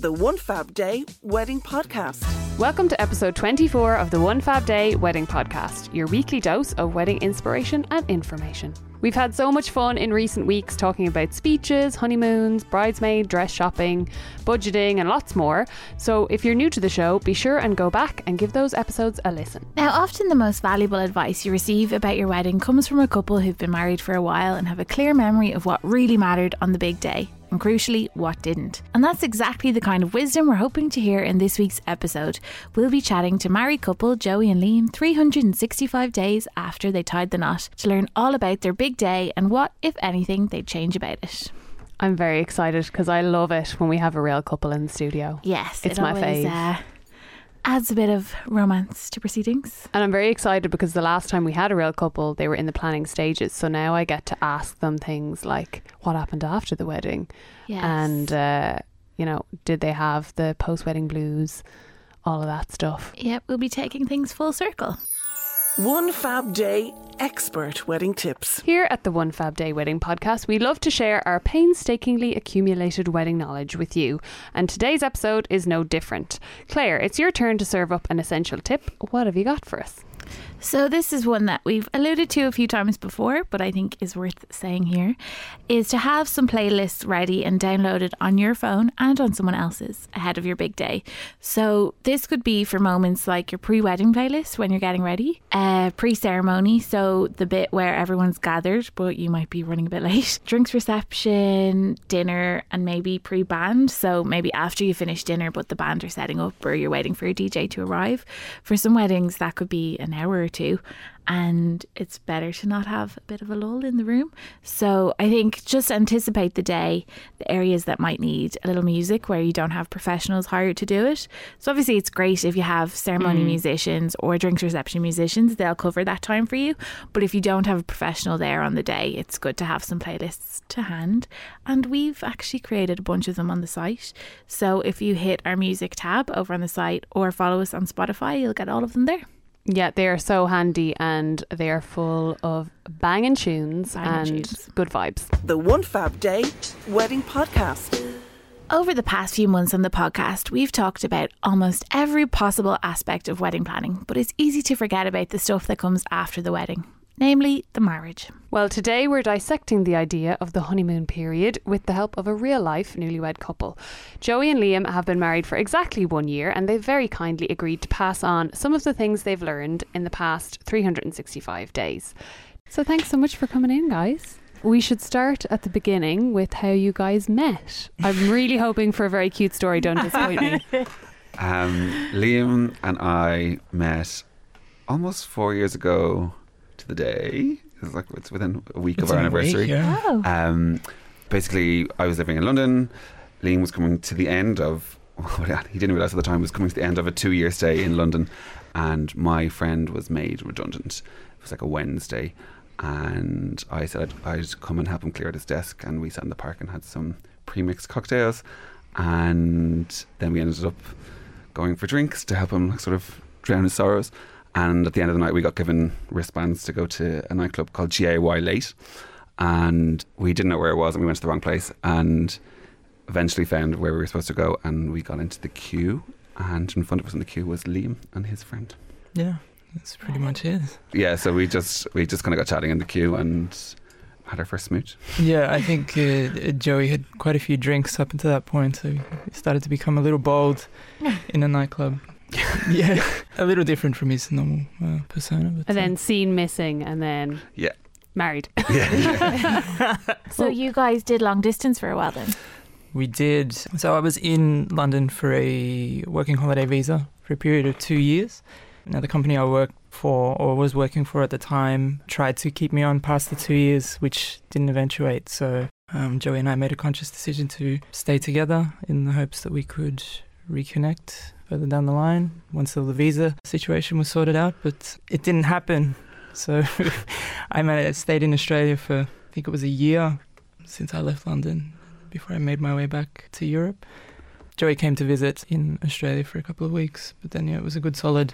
The One Fab Day Wedding Podcast. Welcome to episode 24 of the One Fab Day Wedding Podcast, your weekly dose of wedding inspiration and information. We've had so much fun in recent weeks talking about speeches, honeymoons, bridesmaid, dress shopping, budgeting, and lots more. So if you're new to the show, be sure and go back and give those episodes a listen. Now, often the most valuable advice you receive about your wedding comes from a couple who've been married for a while and have a clear memory of what really mattered on the big day and crucially, what didn't. And that's exactly the kind of wisdom we're hoping to hear in this week's episode. We'll be chatting to married couple Joey and Liam 365 days after they tied the knot to learn all about their big day and what, if anything, they'd change about it. I'm very excited because I love it when we have a real couple in the studio. Yes, It's it my always, fave. Uh, adds a bit of romance to proceedings. And I'm very excited because the last time we had a real couple, they were in the planning stages. So now I get to ask them things like what happened after the wedding? Yes. And, uh, you know, did they have the post wedding blues? All of that stuff. Yep, we'll be taking things full circle. One Fab Day Expert Wedding Tips. Here at the One Fab Day Wedding Podcast, we love to share our painstakingly accumulated wedding knowledge with you. And today's episode is no different. Claire, it's your turn to serve up an essential tip. What have you got for us? So this is one that we've alluded to a few times before, but I think is worth saying here, is to have some playlists ready and downloaded on your phone and on someone else's ahead of your big day. So this could be for moments like your pre-wedding playlist when you're getting ready, uh, pre-ceremony, so the bit where everyone's gathered but you might be running a bit late, drinks reception, dinner, and maybe pre-band. So maybe after you finish dinner, but the band are setting up or you're waiting for your DJ to arrive. For some weddings, that could be an hour or two, and it's better to not have a bit of a lull in the room. So I think just anticipate the day, the areas that might need a little music where you don't have professionals hired to do it. So obviously it's great if you have ceremony mm. musicians or drinks reception musicians, they'll cover that time for you. But if you don't have a professional there on the day, it's good to have some playlists to hand. And we've actually created a bunch of them on the site. So if you hit our music tab over on the site or follow us on Spotify, you'll get all of them there. Yeah, they are so handy and they are full of banging tunes Banging and tunes. good vibes. The One Fab Day Wedding Podcast. Over the past few months on the podcast, we've talked about almost every possible aspect of wedding planning, but it's easy to forget about the stuff that comes after the wedding, namely the marriage. Well, today we're dissecting the idea of the honeymoon period with the help of a real life newlywed couple. Joey and Liam have been married for exactly one year and they've very kindly agreed to pass on some of the things they've learned in the past 365 days. So thanks so much for coming in, guys. We should start at the beginning with how you guys met. I'm really hoping for a very cute story, don't disappoint me. Um, Liam and I met almost four years ago to the day. It's like it's within a week of our Within a week, anniversary. yeah. Oh. Um, basically, I was living in London. Liam was coming to the end of. He didn't realize at the time he was coming to the end of a two-year stay in London, and my friend was made redundant. It was like a Wednesday, and I said I'd, I'd come and help him clear out his desk, and we sat in the park and had some pre-mixed cocktails, and then we ended up going for drinks to help him sort of drown his sorrows. And at the end of the night, we got given wristbands to go to a nightclub called GAY Late. And we didn't know where it was, and we went to the wrong place. And eventually found where we were supposed to go, and we got into the queue. And in front of us in the queue was Liam and his friend. Yeah, that's pretty much it. Yeah, so we just we just kind of got chatting in the queue and had our first smooch. Yeah, I think uh, Joey had quite a few drinks up until that point, so he started to become a little bold in a nightclub. yeah, a little different from his normal uh, persona. But, And uh, then seen missing and then Yeah. married. Yeah, So you guys did long distance for a while then? we did. So I was in London for a working holiday visa for a period of two years. Now, the company I worked for or was working for at the time tried to keep me on past the two years, which didn't eventuate. So um, Joey and I made a conscious decision to stay together in the hopes that we could reconnect further down the line once the visa situation was sorted out. But it didn't happen. So I stayed in Australia for, I think it was a year since I left London before I made my way back to Europe. Joey came to visit in Australia for a couple of weeks, but then yeah, it was a good solid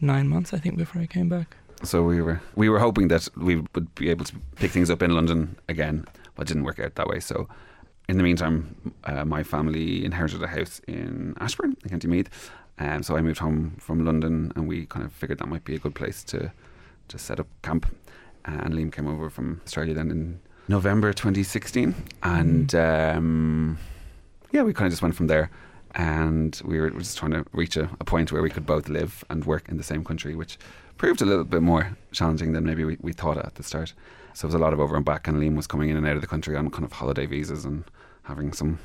nine months, I think, before I came back. So we were we were hoping that we would be able to pick things up in London again, but it didn't work out that way. So in the meantime, uh, my family inherited a house in Ashbourne, in County Meath. Um, so I moved home from London, and we kind of figured that might be a good place to to set up camp. and Liam came over from Australia then in November 2016, and um, yeah, we kind of just went from there. And we were just trying to reach a, a point where we could both live and work in the same country, which proved a little bit more challenging than maybe we, we thought at the start. So it was a lot of over and back, and Liam was coming in and out of the country on kind of holiday visas and having some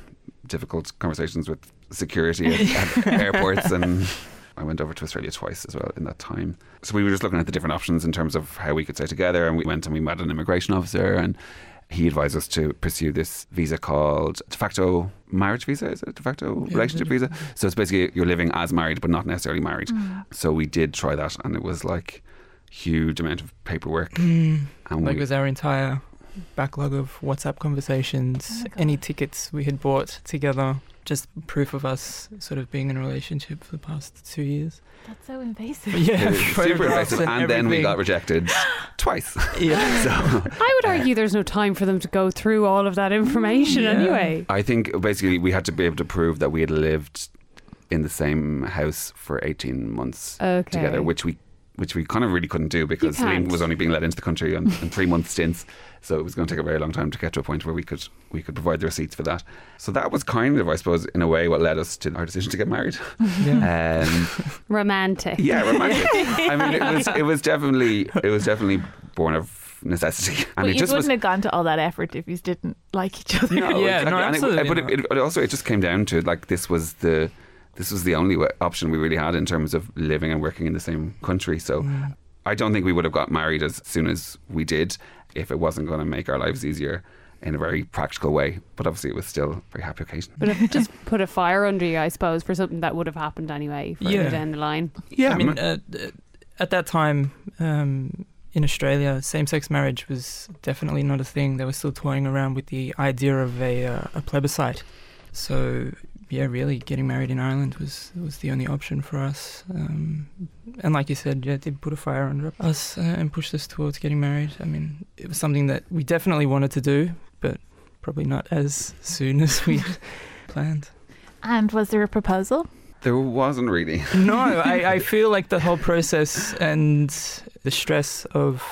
difficult conversations with security at, at airports. And I went over to Australia twice as well in that time. So we were just looking at the different options in terms of how we could stay together. And we went and we met an immigration officer, and he advised us to pursue this visa called de facto marriage visa. Is it de facto Yeah, relationship visa? So it's basically you're living as married but not necessarily married. Mm. So we did try that, and it was like huge amount of paperwork. Mm. And Like we, with our entire backlog of WhatsApp conversations, oh any tickets we had bought together, just proof of us sort of being in a relationship for the past two years. That's so invasive. Yeah, super invasive, and then we got rejected twice. Yeah. So I would argue there's no time for them to go through all of that information Yeah. anyway. I think basically we had to be able to prove that we had lived in the same house for 18 months Okay. together, which we which we kind of really couldn't do because can't. Liam was only being let into the country on, on three month stints. So it was going to take a very long time to get to a point where we could we could provide the receipts for that. So that was kind of, I suppose, in a way, what led us to our decision to get married. yeah. Um, Romantic. yeah, romantic. I mean, it was it was definitely it was definitely born of necessity, and but it you just wouldn't was have gone to all that effort if you didn't like each other. No, Yeah, exactly. no, And it- absolutely but it, it also it just came down to like this was the this was the only wa- option we really had in terms of living and working in the same country. So Mm. I don't think we would have got married as soon as we did if it wasn't going to make our lives easier in a very practical way. But obviously, it was still a very happy occasion. But it just put a fire under you, I suppose, for something that would have happened anyway further Yeah. down the line. Yeah, I mean, uh, at that time um, in Australia, same-sex marriage was definitely not a thing. They were still toying around with the idea of a, uh, a plebiscite. So yeah, really, getting married in Ireland was was the only option for us. Um, and like you said, yeah, it did put a fire under us uh, and pushed us towards getting married. I mean, it was something that we definitely wanted to do, but probably not as soon as we planned. And was there a proposal? there wasn't really. No, I, I feel like the whole process and the stress of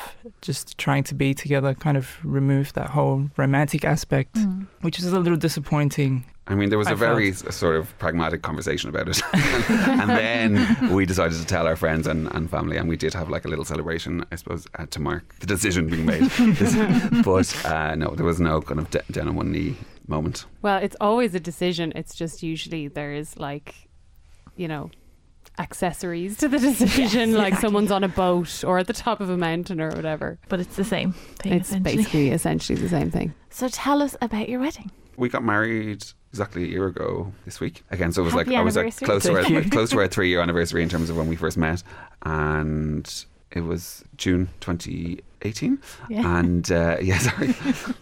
just trying to be together kind of removed that whole romantic aspect, Mm. which is a little disappointing. I mean, there was I a very s- sort of pragmatic conversation about it. and then we decided to tell our friends and, and family, and we did have like a little celebration, I suppose, uh, to mark the decision being made. but uh, no, there was no kind of d- down on one knee moment. Well, it's always a decision. It's just usually there's like, you know, accessories to the decision, like exactly. someone's on a boat or at the top of a mountain or whatever. But it's the same thing. It's essentially. basically essentially the same thing. So tell us about your wedding. We got married exactly a year ago this week. Again, so it was Happy like I was like close to our, close to our three year anniversary in terms of when we first met, and it was June 2018. Yeah. and uh, yeah, sorry,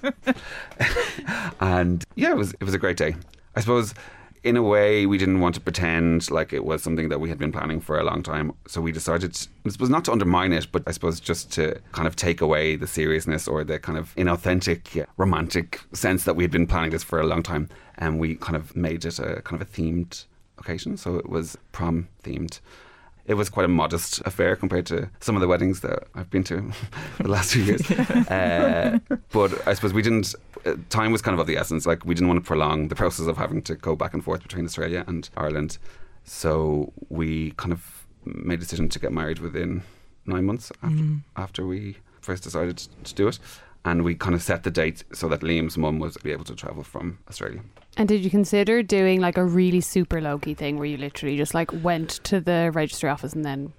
and yeah, it was it was a great day. I suppose in a way we didn't want to pretend like it was something that we had been planning for a long time, so we decided this was not to undermine it, but I suppose just to kind of take away the seriousness or the kind of inauthentic, romantic sense that we had been planning this for a long time, and we kind of made it a kind of a themed occasion. So it was prom themed it was quite a modest affair compared to some of the weddings that I've been to the last few years. uh, but I suppose we didn't. Uh, time was kind of of the essence. Like we didn't want to prolong the process of having to go back and forth between Australia and Ireland. So we kind of made a decision to get married within nine months after, Mm. after we first decided to do it. And we kind of set the date so that Liam's mum was be able to travel from Australia. And did you consider doing like a really super low key thing where you literally just like went to the registry office and then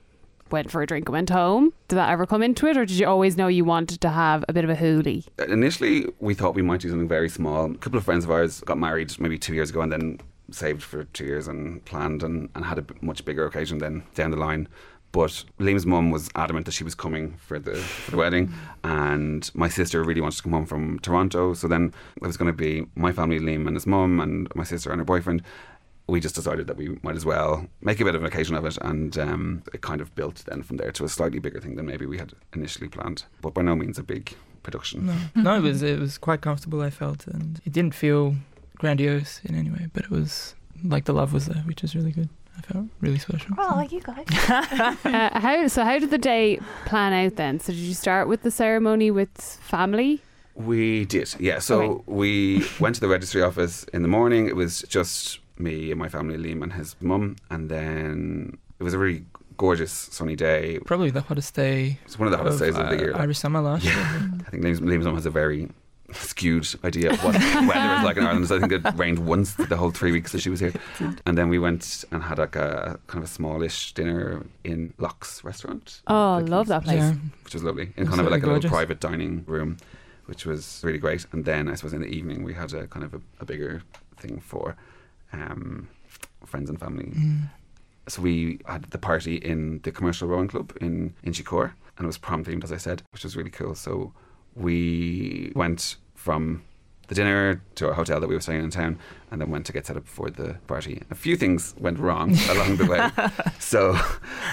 went for a drink and went home. Did that ever come into it, or did you always know you wanted to have a bit of a hoolie? Initially, we thought we might do something very small. A couple of friends of ours got married maybe two years ago and then saved for two years and planned and, and had a much bigger occasion then down the line. But Liam's mum was adamant that she was coming for the, for the wedding, and my sister really wanted to come home from Toronto. So then it was going to be my family, Liam and his mum, and my sister and her boyfriend. We just decided that we might as well make a bit of an occasion of it, and um, it kind of built then from there to a slightly bigger thing than maybe we had initially planned. But by no means a big production. No, no, it was it was quite comfortable. I felt, and it didn't feel grandiose in any way, but it was like the love was there, which is really good. I felt really special. Oh, you guys. uh, how so? How did the day plan out then? So did you start with the ceremony with family? We did, yeah. So Okay. we went to the registry office in the morning. It was just me and my family, Liam and his mum, and then it was a really gorgeous sunny day. Probably the hottest day. It's one of the hottest days of the uh, year. Irish summer last year. I think Liam's, Liam's mum has a very skewed idea of what weather is like in Ireland. So I think it rained once the whole three weeks that she was here. And then we went and had like a kind of a smallish dinner in Locks restaurant. Oh, The love that place. Yeah, which was lovely in Absolutely kind of like a little private dining room, which was really great. And then I suppose in the evening we had a kind of a, a bigger thing for um, friends and family. Mm. So we had the party in the commercial rowing club in Inchicore, and it was prom themed, as I said, which was really cool. So we went from the dinner to a hotel that we were staying in town, and then went to get set up for the party. A few things went wrong along the way. So,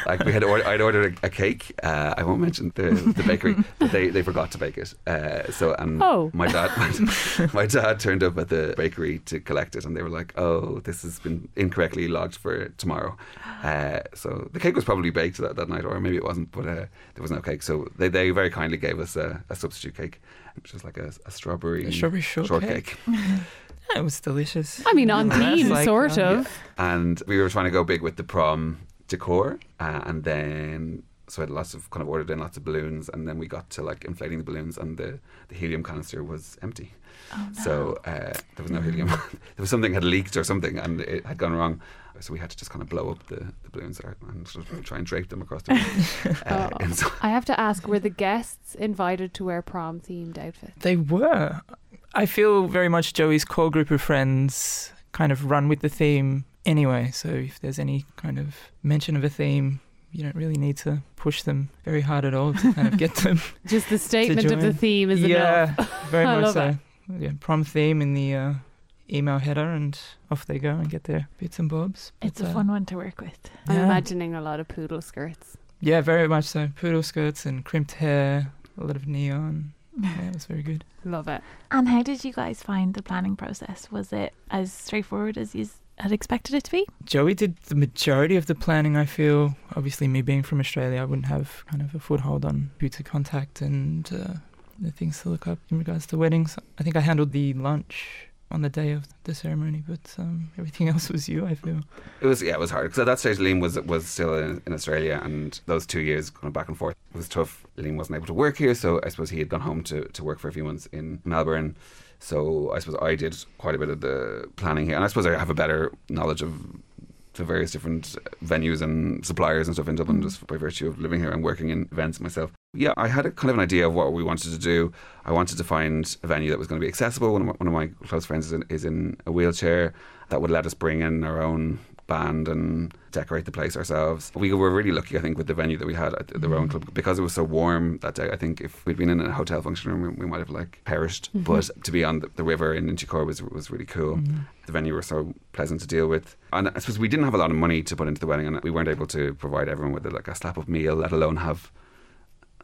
like we had, or- I'd ordered a, a cake. Uh, I won't mention the, the bakery, but they, they forgot to bake it. Uh, so, and Oh. my dad, my, my dad turned up at the bakery to collect it, and they were like, "Oh, this has been incorrectly logged for tomorrow." Uh, so the cake was probably baked that, that night, or maybe it wasn't, but uh, there was no cake. So they, they very kindly gave us a, a substitute cake, which was like a, a strawberry A strawberry shortcake. Yeah, it was delicious. I mean, on That's theme, like, sort uh, of. and we were trying to go big with the prom decor, uh, and then so I had lots of kind of ordered in lots of balloons, and then we got to like inflating the balloons, and the the helium canister was empty. Oh, no. So uh, there was no helium. there was something had leaked or something, and it had gone wrong. So we had to just kind of blow up the, the balloons and sort of try and drape them across the room. uh, Oh. so I have to ask: Were the guests invited to wear prom themed outfits? They were. I feel very much Joey's core group of friends kind of run with the theme anyway. So if there's any kind of mention of a theme, you don't really need to push them very hard at all to kind of get them. Just the statement of the theme is yeah, enough. very I much love so. it. Yeah, prom theme in the uh, email header, and off they go and get their bits and bobs. It's a uh, fun one to work with. I'm Yeah. imagining a lot of poodle skirts. Yeah, very much so. Poodle skirts and crimped hair, a lot of neon. Yeah, it was very good. Love it. And how did you guys find the planning process? Was it as straightforward as you had expected it to be? Joey did the majority of the planning, I feel. Obviously, me being from Australia, I wouldn't have kind of a foothold on who to contact and uh, the things to look up in regards to weddings. I think I handled the lunch on the day of the ceremony, but um, everything else was you, I feel. it was yeah, it was hard because at that stage Liam was was still in, in Australia, and those two years going back and forth was tough. Liam wasn't able to work here, so I suppose he had gone home to, to work for a few months in Melbourne. So I suppose I did quite a bit of the planning here, and I suppose I have a better knowledge of the various different venues and suppliers and stuff in Dublin mm. just by virtue of living here and working in events myself. Yeah, I had a kind of an idea of what we wanted to do. I wanted to find a venue that was going to be accessible. One of my, one of my close friends is in, is in a wheelchair that would let us bring in our own band and decorate the place ourselves. We were really lucky, I think, with the venue that we had at the Rowing mm. Club because it was so warm that day. I think if we'd been in a hotel function room, we, we might have like perished. Mm-hmm. But to be on the, the river in Inchicore was was really cool. Mm-hmm. The venue was so pleasant to deal with, and I suppose we didn't have a lot of money to put into the wedding, and we weren't able to provide everyone with like a slap of meal, let alone have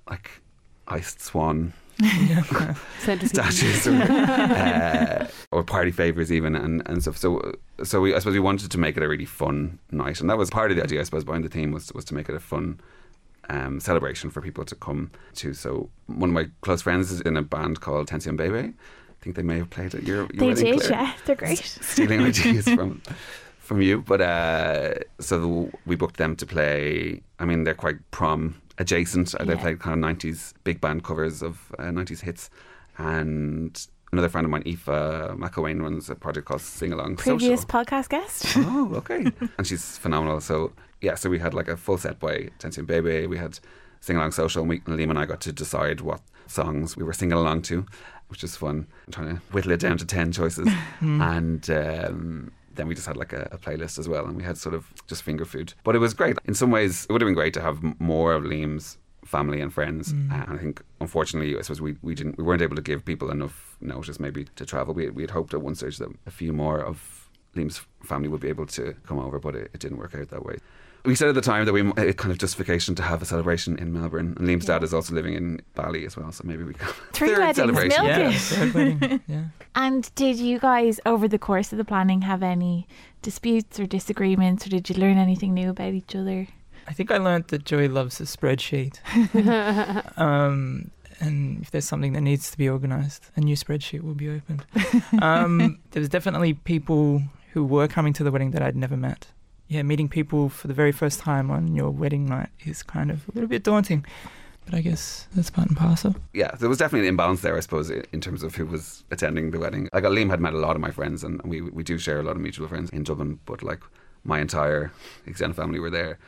like iced swan statues or, uh, or party favors even and, and stuff. So so we I suppose we wanted to make it a really fun night, and that was part of the idea. I suppose behind the theme was was to make it a fun. Um, celebration for people to come to. So one of my close friends is in a band called Tension Bebe. I think they may have played at your, your They did, Claire yeah. They're great. stealing ideas from from you. But uh, so we booked them to play. I mean, they're quite prom adjacent. Uh, They played kind of nineties big band covers of uh, nineties hits, and another friend of mine, Aoife McElwain, runs a project called Sing Along Social. Previous Social. podcast guest. Oh, okay. and she's phenomenal. So yeah, so we had like a full set by Tension Baby. We had sing along social, and, we, and Liam and I got to decide what songs we were singing along to, which is fun. I'm trying to whittle it down to ten choices, and. Um, then we just had like a, a, playlist as well, and we had sort of just finger food. But it was great. In some ways, it would have been great to have more of Liam's family and friends. Mm. Uh, and I think, unfortunately, I suppose we, we didn't we weren't able to give people enough notice maybe to travel. We we had hoped at one stage that a few more of Liam's family would be able to come over, but it, it didn't work out that way. We said at the time that we it kind of justification to have a celebration in Melbourne, and Liam's yeah. dad is also living in Bali as well, so maybe we could three third weddings, celebration. Yeah, yeah. And did you guys, over the course of the planning, have any disputes or disagreements, or did you learn anything new about each other? I think I learned that Joey loves a spreadsheet. um, and if there's something that needs to be organised, a new spreadsheet will be opened. Um, there was definitely people who were coming to the wedding that I'd never met yeah, meeting people for the very first time on your wedding night is kind of a little bit daunting. But I guess that's part and parcel. Yeah, there was definitely an imbalance there, I suppose, in terms of who was attending the wedding. Like, Liam had met a lot of my friends, and we, we do share a lot of mutual friends in Dublin, but like my entire extended family were there.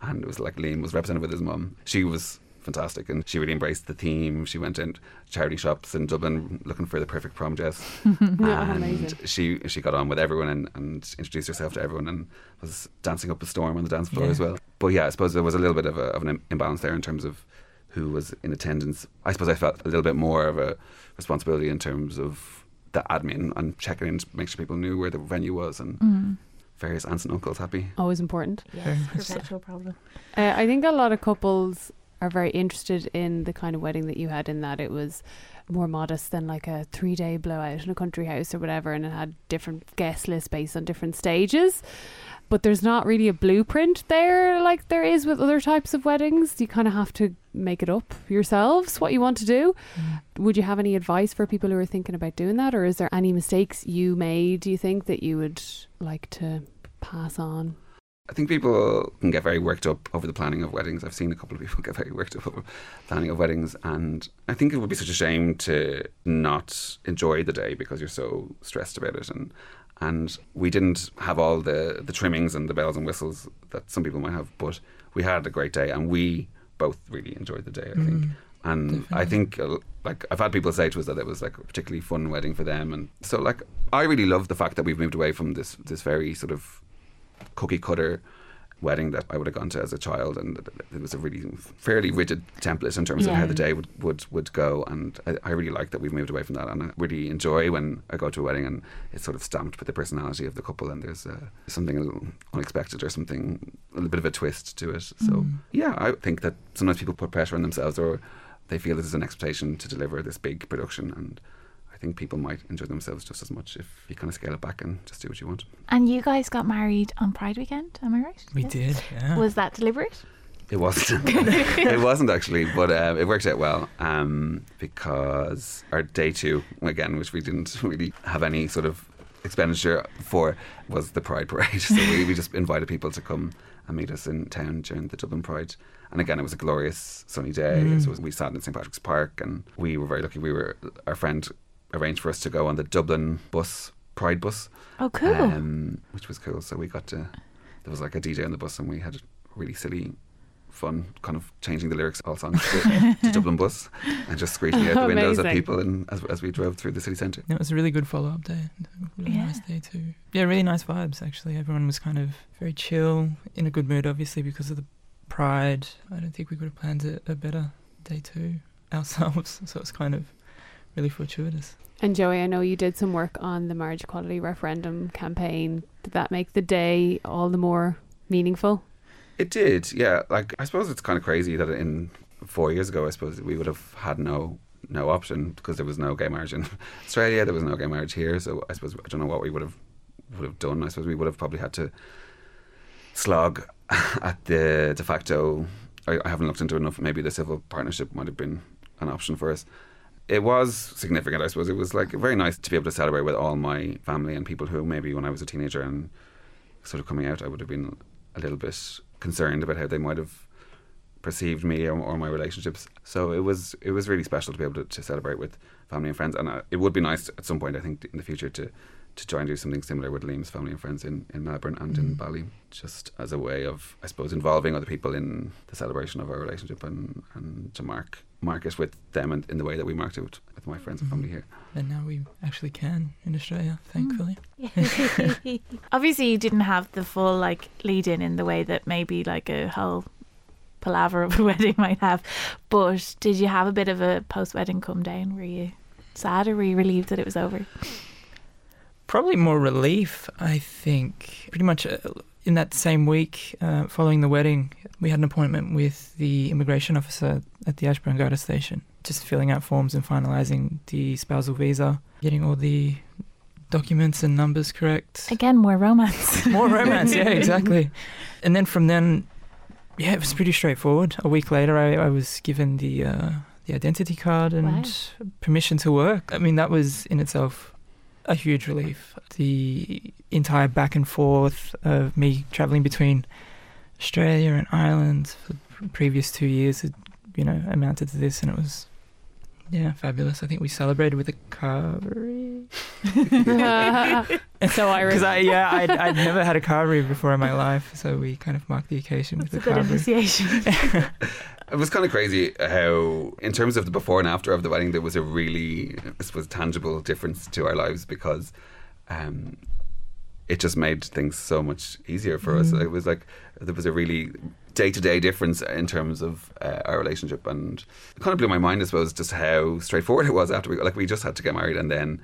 And it was like Liam was represented with his mum. She was fantastic. And she really embraced the theme. She went in charity shops in Dublin looking for the perfect prom dress. and she she got on with everyone and, and introduced herself to everyone and was dancing up a storm on the dance floor yeah. as well. But yeah, I suppose there was a little bit of, a, of an imbalance there in terms of who was in attendance. I suppose I felt a little bit more of a responsibility in terms of the admin and checking in to make sure people knew where the venue was and mm. various aunts and uncles happy. Always important. Yes, perpetual problem. Uh, I think a lot of couples are very interested in the kind of wedding that you had in that it was more modest than like a three day blowout in a country house or whatever and it had different guest lists based on different stages. But there's not really a blueprint there like there is with other types of weddings. You kind of have to make it up yourselves what you want to do. Mm. would you have any advice for people who are thinking about doing that or is there any mistakes you made do you think that you would like to pass on I think people can get very worked up over the planning of weddings. I've seen a couple of people get very worked up over planning of weddings, and I think it would be such a shame to not enjoy the day because you're so stressed about it. And and we didn't have all the the trimmings and the bells and whistles that some people might have, but we had a great day, and we both really enjoyed the day. I think. Mm, and definitely. I think, like, I've had people say to us that it was like a particularly fun wedding for them, and so like, I really love the fact that we've moved away from this this very sort of cookie cutter wedding that I would have gone to as a child, and it was a really fairly rigid template in terms yeah. of how the day would, would, would go. And I, I, really like that we've moved away from that, and I really enjoy when I go to a wedding and it's sort of stamped with the personality of the couple, and there's uh, something a little unexpected or something a little bit of a twist to it. So mm. yeah, I think that sometimes people put pressure on themselves or they feel there's an expectation to deliver this big production and think people might enjoy themselves just as much if you kind of scale it back and just do what you want. And you guys got married on Pride weekend, am I right? We yes. did, yeah. Was that deliberate? It wasn't. it wasn't actually, but uh, it worked out well um, because our day two, again, which we didn't really have any sort of expenditure for, was the Pride Parade. so we, we just invited people to come and meet us in town during the Dublin Pride. And again, it was a glorious sunny day. Mm. So we sat in St Patrick's Park, and we were very lucky. We were our friend arranged for us to go on the Dublin bus, Pride bus. Oh, cool. Um, which was cool. So we got to, there was like a DJ on the bus and we had really silly fun, kind of changing the lyrics of all songs to, to Dublin Bus and just screeching out the windows at people and as, as we drove through the city centre. It was a really good follow up day. Really yeah. nice day too. Yeah, really nice vibes actually. Everyone was kind of very chill, in a good mood, obviously because of the pride. I don't think we could have planned a, a better day two ourselves. So it's kind of really fortuitous. And Joey, I know you did some work on the marriage equality referendum campaign. Did that make the day all the more meaningful? It did, yeah. Like I suppose it's kind of crazy that in four years ago, I suppose we would have had no no option because there was no gay marriage in Australia. There was no gay marriage here. So I suppose I don't know what we would have would have done. I suppose we would have probably had to slog at the de facto. I, I haven't looked into enough. Maybe the civil partnership might have been an option for us it was significant, I suppose. It was like very nice to be able to celebrate with all my family and people who maybe when I was a teenager and sort of coming out, I would have been a little bit concerned about how they might have perceived me or, or my relationships. So it was it was really special to be able to, to celebrate with family and friends, and uh, it would be nice at some point, I think, in the future to to try and do something similar with Liam's family and friends in, in Melbourne and in Mm. Bali, just as a way of, I suppose, involving other people in the celebration of our relationship and, and to mark mark it with them and in the way that we marked it with, with my friends and family here. And now we actually can in Australia, thankfully. Obviously, you didn't have the full like lead in in the way that maybe like a whole palaver of a wedding might have. But did you have a bit of a post wedding come down? Were you sad or were you relieved that it was over? Probably more relief, I think. Pretty much uh, in that same week uh, following the wedding, we had an appointment with the immigration officer at the Ashbourne Garda station, just filling out forms and finalising the spousal visa, getting all the documents and numbers correct. Again, more romance. More romance, yeah, exactly. And then from then, yeah, it was pretty straightforward. A week later, I, I was given the uh, the identity card and Wow. permission to work. I mean, that was in itself a huge relief. The entire back and forth of me traveling between Australia and Ireland for the previous two years, had, you know, amounted to this, and it was. Yeah, fabulous. I think we celebrated with a carvery. so Irish. Because I, yeah, I'd, I'd never had a carvery before in my life, so we kind of marked the occasion That's a with a good carvery. It was kind of crazy how, in terms of the before and after of the wedding, there was a really, I suppose, tangible difference to our lives because um, it just made things so much easier for us. Mm. It was like there was a really day to day difference in terms of uh, our relationship, and it kind of blew my mind, I suppose, just how straightforward it was after we like we just had to get married, and then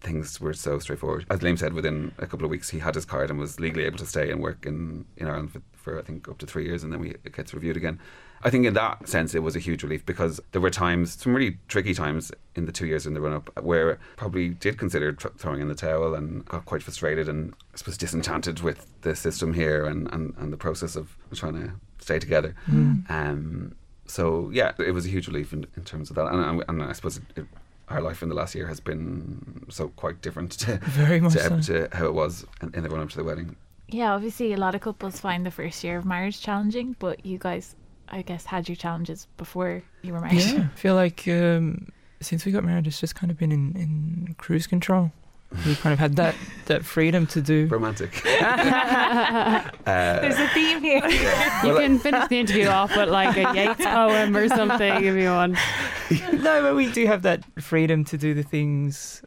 things were so straightforward. As Liam said, within a couple of weeks, he had his card and was legally able to stay and work in, in Ireland for, for I think up to three years, and then we, it gets reviewed again. I think in that sense, it was a huge relief because there were times, some really tricky times in the two years in the run up, where I probably did consider tr- throwing in the towel and got quite frustrated and I suppose disenchanted with the system here and, and, and the process of trying to stay together. Mm. Um, so yeah, it was a huge relief in, in terms of that, and, and, and I suppose it, our life in the last year has been so quite different to, Very much so. to, to how it was in, in the run up to the wedding. yeah, obviously, a lot of couples find the first year of marriage challenging, but you guys, I guess, had your challenges before you were married. Yeah, I feel like um, since we got married, it's just kind of been in, in cruise control. We kind of had that, that freedom to do. Romantic. There's uh, a theme here. You can finish the interview off with like a Yeats poem or something if you want. no, but we do have that freedom to do the things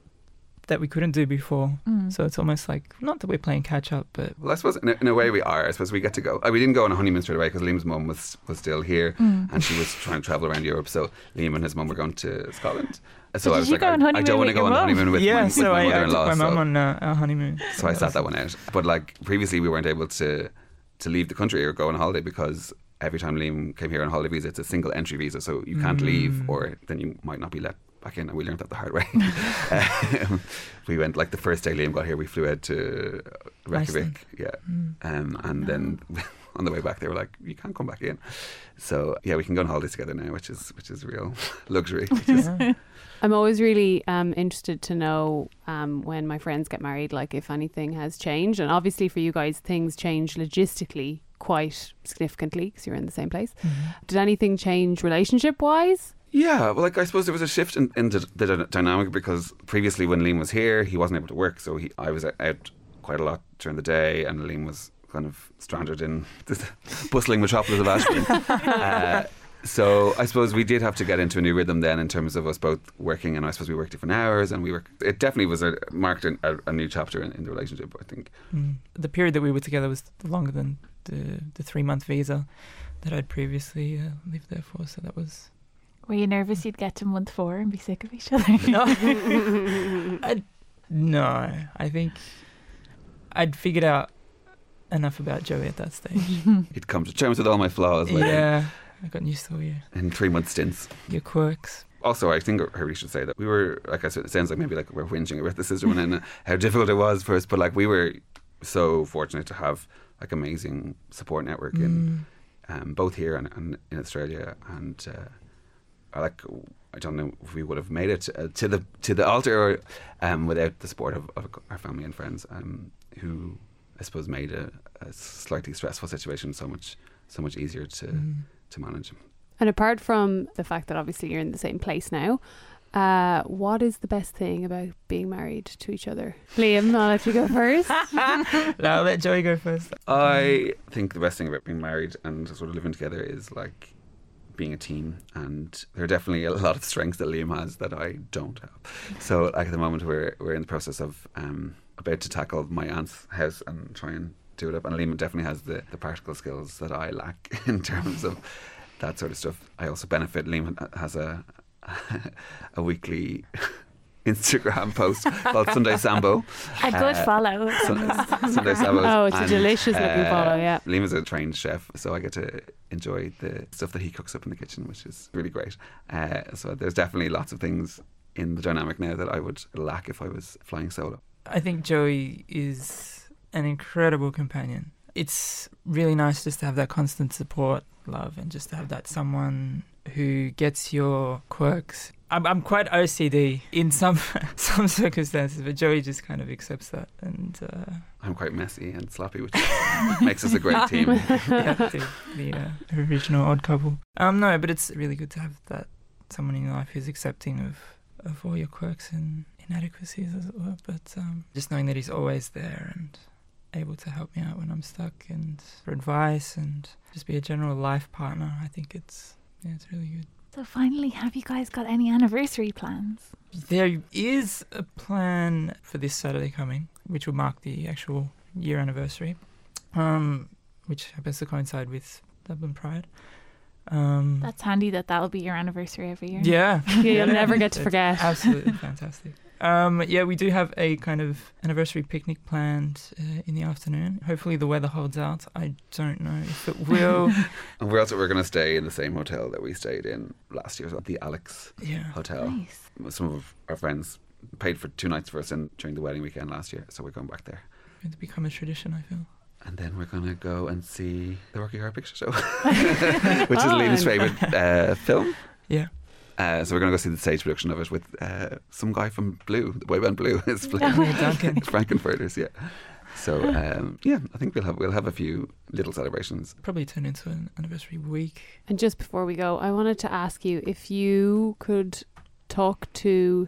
that we couldn't do before. Mm. So it's almost like not that we're playing catch up, but well, I suppose in a, in a way we are. I suppose we get to go. Uh, we didn't go on a honeymoon straight away because Liam's mum was was still here Mm. and she was trying to travel around Europe. So Liam and his mum were going to Scotland. So, So I did was you like, go on I, I honeymoon don't want with to go your on a mum? honeymoon with yeah, my, with so my I, I mother-in-law. took my so- mum on uh, a honeymoon. So I sat that one out. But like previously, we weren't able to to leave the country or go on holiday because every time Liam came here on holiday visa, it's a single entry visa, so you can't leave, Mm. or then you might not be let back in. And we learned that the hard way. um, we went like the first day Liam got here, we flew out to Reykjavik, yeah, Mm. um, and then. On the way back, they were like, "You can't come back in." So yeah, we can go on holidays together now, which is which is real luxury. Is, I'm always really um, interested to know um, when my friends get married, like if anything has changed. And obviously, for you guys, things change logistically quite significantly because you're in the same place. Mhm. Did anything change relationship wise? Yeah, well, like I suppose there was a shift in, in the, the dynamic because previously when Liam was here, he wasn't able to work, so he, I was out quite a lot during the day, and Liam was kind of stranded in the bustling metropolis of Ashbourne. uh, so I suppose we did have to get into a new rhythm then in terms of us both working, and I suppose we worked different hours, and we worked. It definitely was a marked an, a, a new chapter in, in the relationship. I think. Mm. The period that we were together was longer than the the three month visa that I'd previously uh, lived there for. So that was Were you nervous you'd get to month four and be sick of each other? no, I, no. I think I'd figured out enough about Joey at that stage. He'd come to terms with all my flaws, like yeah, I got used to all your in three month stints. your quirks. also, I think I really should say that we were, like I said, it sounds like maybe like we're whinging about the system and how difficult it was for us, but like we were so fortunate to have like amazing support network in Mm. um, both here and, and in Australia, and uh, I like I don't know if we would have made it uh, to the to the altar um, without the support of, of our family and friends, um, who I suppose made a, a slightly stressful situation so much so much easier to Mm. to manage. And apart from the fact that obviously you're in the same place now, Uh, what is the best thing about being married to each other? Liam, I'll let you go first. no, I'll let Joey go first. I think the best thing about being married and sort of living together is like being a team, and there are definitely a lot of strengths that Liam has that I don't have. So, like at the moment, we're we're in the process of um, about to tackle my aunt's house and try and do it up. And Liam definitely has the, the practical skills that I lack in terms of that sort of stuff. I also benefit. Liam has a a weekly Instagram post called Sunday Sambo. A good Uh, follow. Sun- Sunday Sambo. Oh, it's a delicious looking follow, yeah. Liam is a trained chef, so I get to enjoy the stuff that he cooks up in the kitchen, which is really great. Uh, so there's definitely lots of things in the dynamic now that I would lack if I was flying solo. I think Joey is an incredible companion. It's really nice just to have that constant support, love, and just to have that someone who gets your quirks. I'm, I'm quite OCD in some some circumstances, but Joey just kind of accepts that, and uh, I'm quite messy and sloppy, which makes us a great team. yeah, the, the uh, original odd couple. Um, no, but it's really good to have that someone in your life who's accepting of of all your quirks and inadequacies, as it were. But um, just knowing that he's always there and able to help me out when I'm stuck and for advice and just be a general life partner, I think it's yeah, it's really good. So finally, have you guys got any anniversary plans? There is a plan for this Saturday coming, which will mark the actual year anniversary, um, which happens to coincide with Dublin Pride. Um, That's handy that that'll be your anniversary every year. yeah, You'll never get to forget. Absolutely fantastic. Um, yeah, we do have a kind of anniversary picnic planned uh, in the afternoon. Hopefully, the weather holds out. I don't know if it will. And we're also we're going to stay in the same hotel that we stayed in last year, so the Alex yeah. Hotel. Nice. Some of our friends paid for two nights for us in during the wedding weekend last year, so we're going back there. Going to become a tradition, I feel. And then we're going to go and see the Rocky Horror Picture Show, which is Liam's favourite uh, film. Yeah. Uh, so we're going to go see the stage production of it with uh, some guy from Blue, the boy band Blue, is playing Emily Duncan. Frank-N-Furters. Yeah. So um, yeah, I think we'll have we'll have a few little celebrations. Probably turn into an anniversary week. And just before we go, I wanted to ask you if you could talk to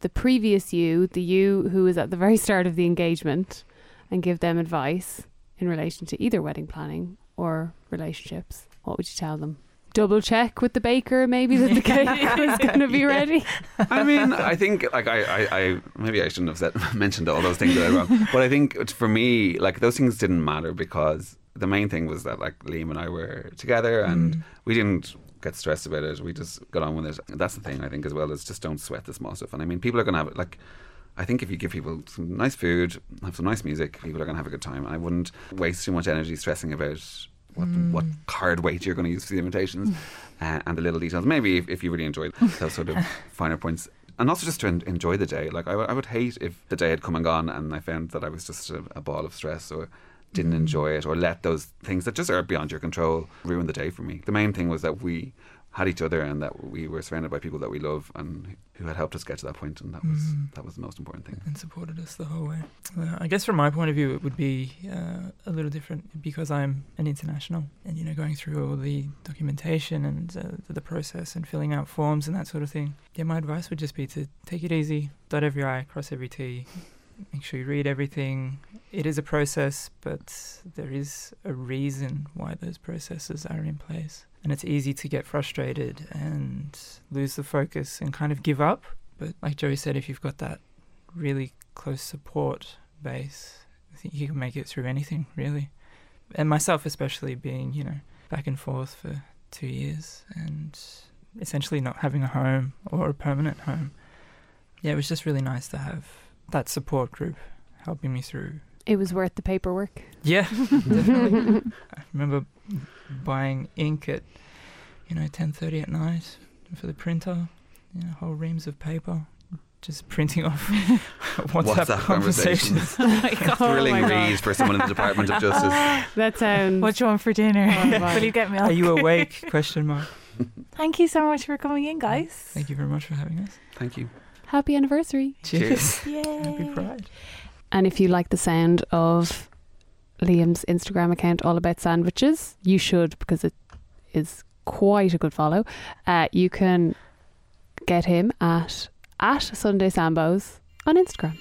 the previous you, the you who was at the very start of the engagement, and give them advice in relation to either wedding planning or relationships. What would you tell them? Double check with the baker, maybe that the cake was going to be Yeah. ready. I mean, I think like I, I, I maybe I shouldn't have said mentioned all those things that I wrong, but I think for me, like those things didn't matter because the main thing was that like Liam and I were together and Mm. we didn't get stressed about it. We just got on with it. That's the thing I think as well is just don't sweat the small stuff. And I mean, people are gonna have it like. I think if you give people some nice food, have some nice music, people are going to have a good time. I wouldn't waste too much energy stressing about what what Mm. card weight you're going to use for the invitations uh, and the little details. Maybe if, if you really enjoy those sort of finer points. And also just to en- enjoy the day. Like, I, w- I would hate if the day had come and gone and I found that I was just a, a ball of stress or didn't enjoy it or let those things that just are beyond your control ruin the day for me. The main thing was that we had each other and that we were surrounded by people that we love and who had helped us get to that point and that was Mm. that was the most important thing. and supported us the whole way. Uh, I guess from my point of view, it would be uh, a little different because I'm an international, and you know, going through all the documentation and uh, the, the process and filling out forms and that sort of thing. Yeah, my advice would just be to take it easy, dot every i, cross every t. Make sure you read everything. It is a process, but there is a reason why those processes are in place. And it's easy to get frustrated and lose the focus and kind of give up. But like Joey said, if you've got that really close support base, I think you can make it through anything, really. And myself, especially, being, you know, back and forth for two years and essentially not having a home or a permanent home. Yeah, it was just really nice to have that support group helping me through. It was worth the paperwork. Yeah, definitely. I remember buying ink at, you know, 10.30 at night for the printer, you know, whole reams of paper, just printing off WhatsApp, WhatsApp conversations. conversations. Oh Thrilling my God. read for someone in the Department of Justice. That sounds. What you want for dinner? Oh. Will you get milk? Are you awake? Question mark. Thank you so much for coming in, guys. Thank you very much for having us. Thank you. Happy anniversary. Cheers. Happy Pride. And if you like the sound of Liam's Instagram account, All About Sandwiches, you should because it is quite a good follow. Uh, you can get him at at Sunday Sambos on Instagram.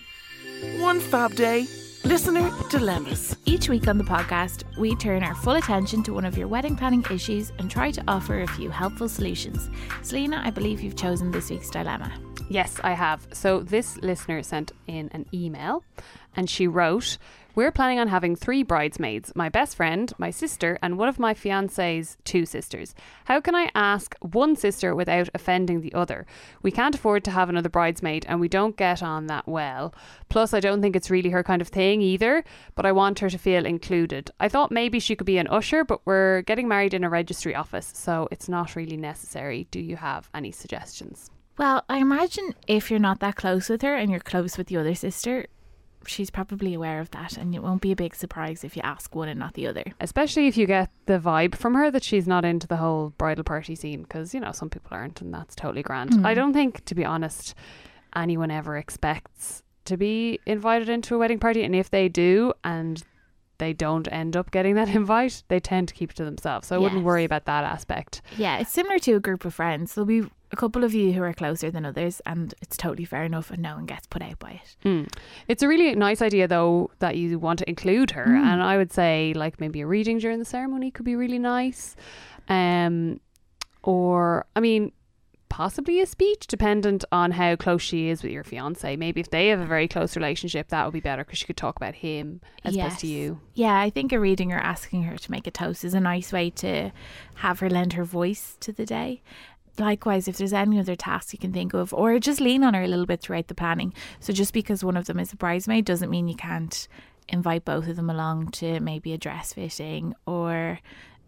One Fab Day, listener dilemmas. Each week on the podcast, we turn our full attention to one of your wedding planning issues and try to offer a few helpful solutions. Selena, I believe you've chosen this week's dilemma. Yes, I have. So this listener sent in an email and she wrote, We're planning on having three bridesmaids my best friend, my sister, and one of my fiance's two sisters. How can I ask one sister without offending the other? We can't afford to have another bridesmaid and we don't get on that well. Plus, I don't think it's really her kind of thing either, but I want her to feel included. I thought maybe she could be an usher, but we're getting married in a registry office, so it's not really necessary. Do you have any suggestions? Well, I imagine if you're not that close with her and you're close with the other sister, she's probably aware of that, and it won't be a big surprise if you ask one and not the other. especially if you get the vibe from her that she's not into the whole bridal party scene because you know some people aren't and that's totally grand Mm. i don't think to be honest anyone ever expects to be invited into a wedding party and if they do and they don't end up getting that invite they tend to keep it to themselves so i wouldn't worry about that aspect Yeah, it's similar to a group of friends. There'll be a couple of you who are closer than others, and it's totally fair enough, and no one gets put out by it. Mm. It's a really nice idea, though, that you want to include her. Mm. And I would say, like, maybe a reading during the ceremony could be really nice. Um, or, I mean, possibly a speech, dependent on how close she is with your fiance. Maybe if they have a very close relationship, that would be better because she could talk about him as opposed to you. Yeah, I think a reading or asking her to make a toast is a nice way to have her lend her voice to the day. Likewise, if there's any other tasks you can think of, or just lean on her a little bit throughout the planning. So, just because one of them is a bridesmaid doesn't mean you can't invite both of them along to maybe a dress fitting or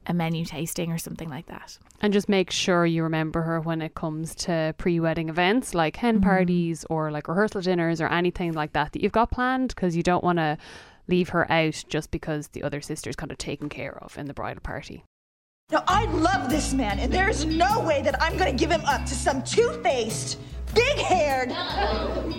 a menu tasting or something like that. And just make sure you remember her when it comes to pre wedding events like hen Mm-hmm. parties or like rehearsal dinners or anything like that that you've got planned because you don't want to leave her out just because the other sister's kind of taken care of in the bridal party. Now, I love this man, and there is no way that I'm gonna give him up to some two faced, big haired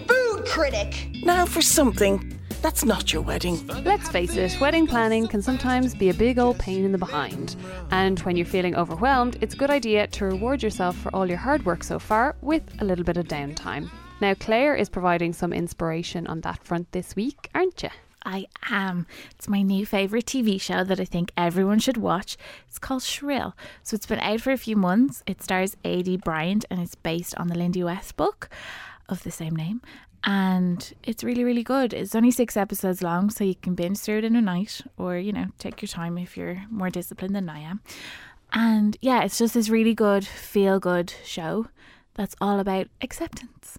food critic. Now for something that's not your wedding. Let's face it, wedding planning can sometimes be a big old pain in the behind. And when you're feeling overwhelmed, it's a good idea to reward yourself for all your hard work so far with a little bit of downtime. Now, Claire is providing some inspiration on that front this week, aren't you? I am. It's my new favourite TV show that I think everyone should watch. It's called Shrill. So it's been out for a few months. It stars Aidy Bryant and it's based on the Lindy West book of the same name. And it's really, really good. It's only six episodes long, so you can binge through it in a night or, you know, take your time if you're more disciplined than I am. And yeah, it's just this really good, feel good show that's all about acceptance.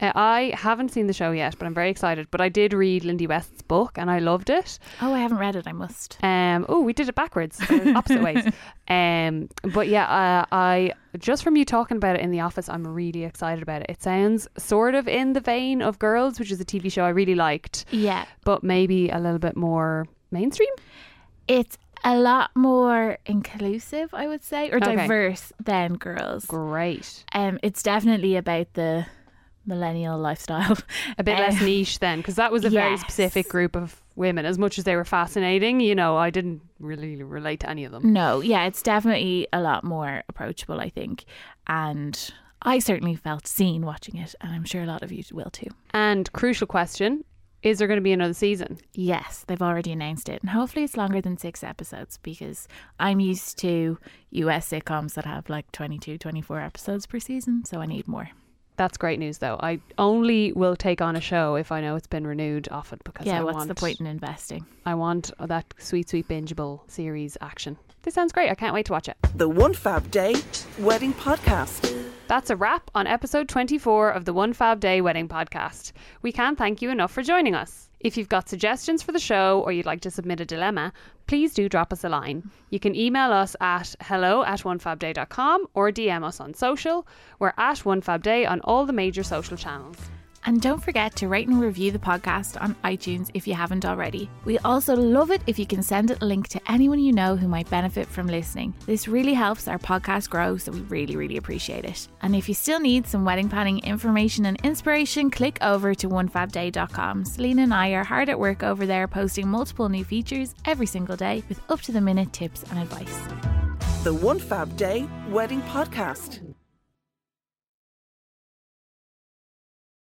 Uh, I haven't seen the show yet, but I'm very excited. But I did read Lindy West's book and I loved it. Oh, I haven't read it. I must. Um, oh, we did it backwards, or opposite ways. Um, but yeah, uh, I just from you talking about it in the office, I'm really excited about it. It sounds sort of in the vein of Girls, which is a TV show I really liked, Yeah. but maybe a little bit more mainstream. it's a lot more inclusive, I would say, or Okay. diverse than girls. Great, Um, it's definitely about the millennial lifestyle. a bit Uh, less niche then, because that was a very specific group of women. As much as they were fascinating, you know, I didn't really relate to any of them. No, yeah, it's definitely a lot more approachable, I think, and I certainly felt seen watching it, and I'm sure a lot of you will too. And crucial question: Is there going to be another season? Yes, they've already announced it, and hopefully it's longer than six episodes because I'm used to US sitcoms that have like 22, 24 episodes per season, so I need more. That's great news, though. I only will take on a show if I know it's been renewed often because yeah, I what's want, the point in investing? I want that sweet, sweet bingeable series action. This sounds great. I can't wait to watch it. The One Fab Day Wedding Podcast. That's a wrap on episode 24 of the One Fab Day Wedding Podcast. We can't thank you enough for joining us. If you've got suggestions for the show or you'd like to submit a dilemma, please do drop us a line. You can email us at hello at onefabday.com or DM us on social. We're at onefabday on all the major social channels. And don't forget to rate and review the podcast on iTunes if you haven't already. We also love it if you can send a link to anyone you know who might benefit from listening. This really helps our podcast grow, so we really, really appreciate it. And if you still need some wedding planning information and inspiration, click over to onefabday.com. Selena and I are hard at work over there posting multiple new features every single day with up to the minute tips and advice. The One Fab Day Wedding Podcast.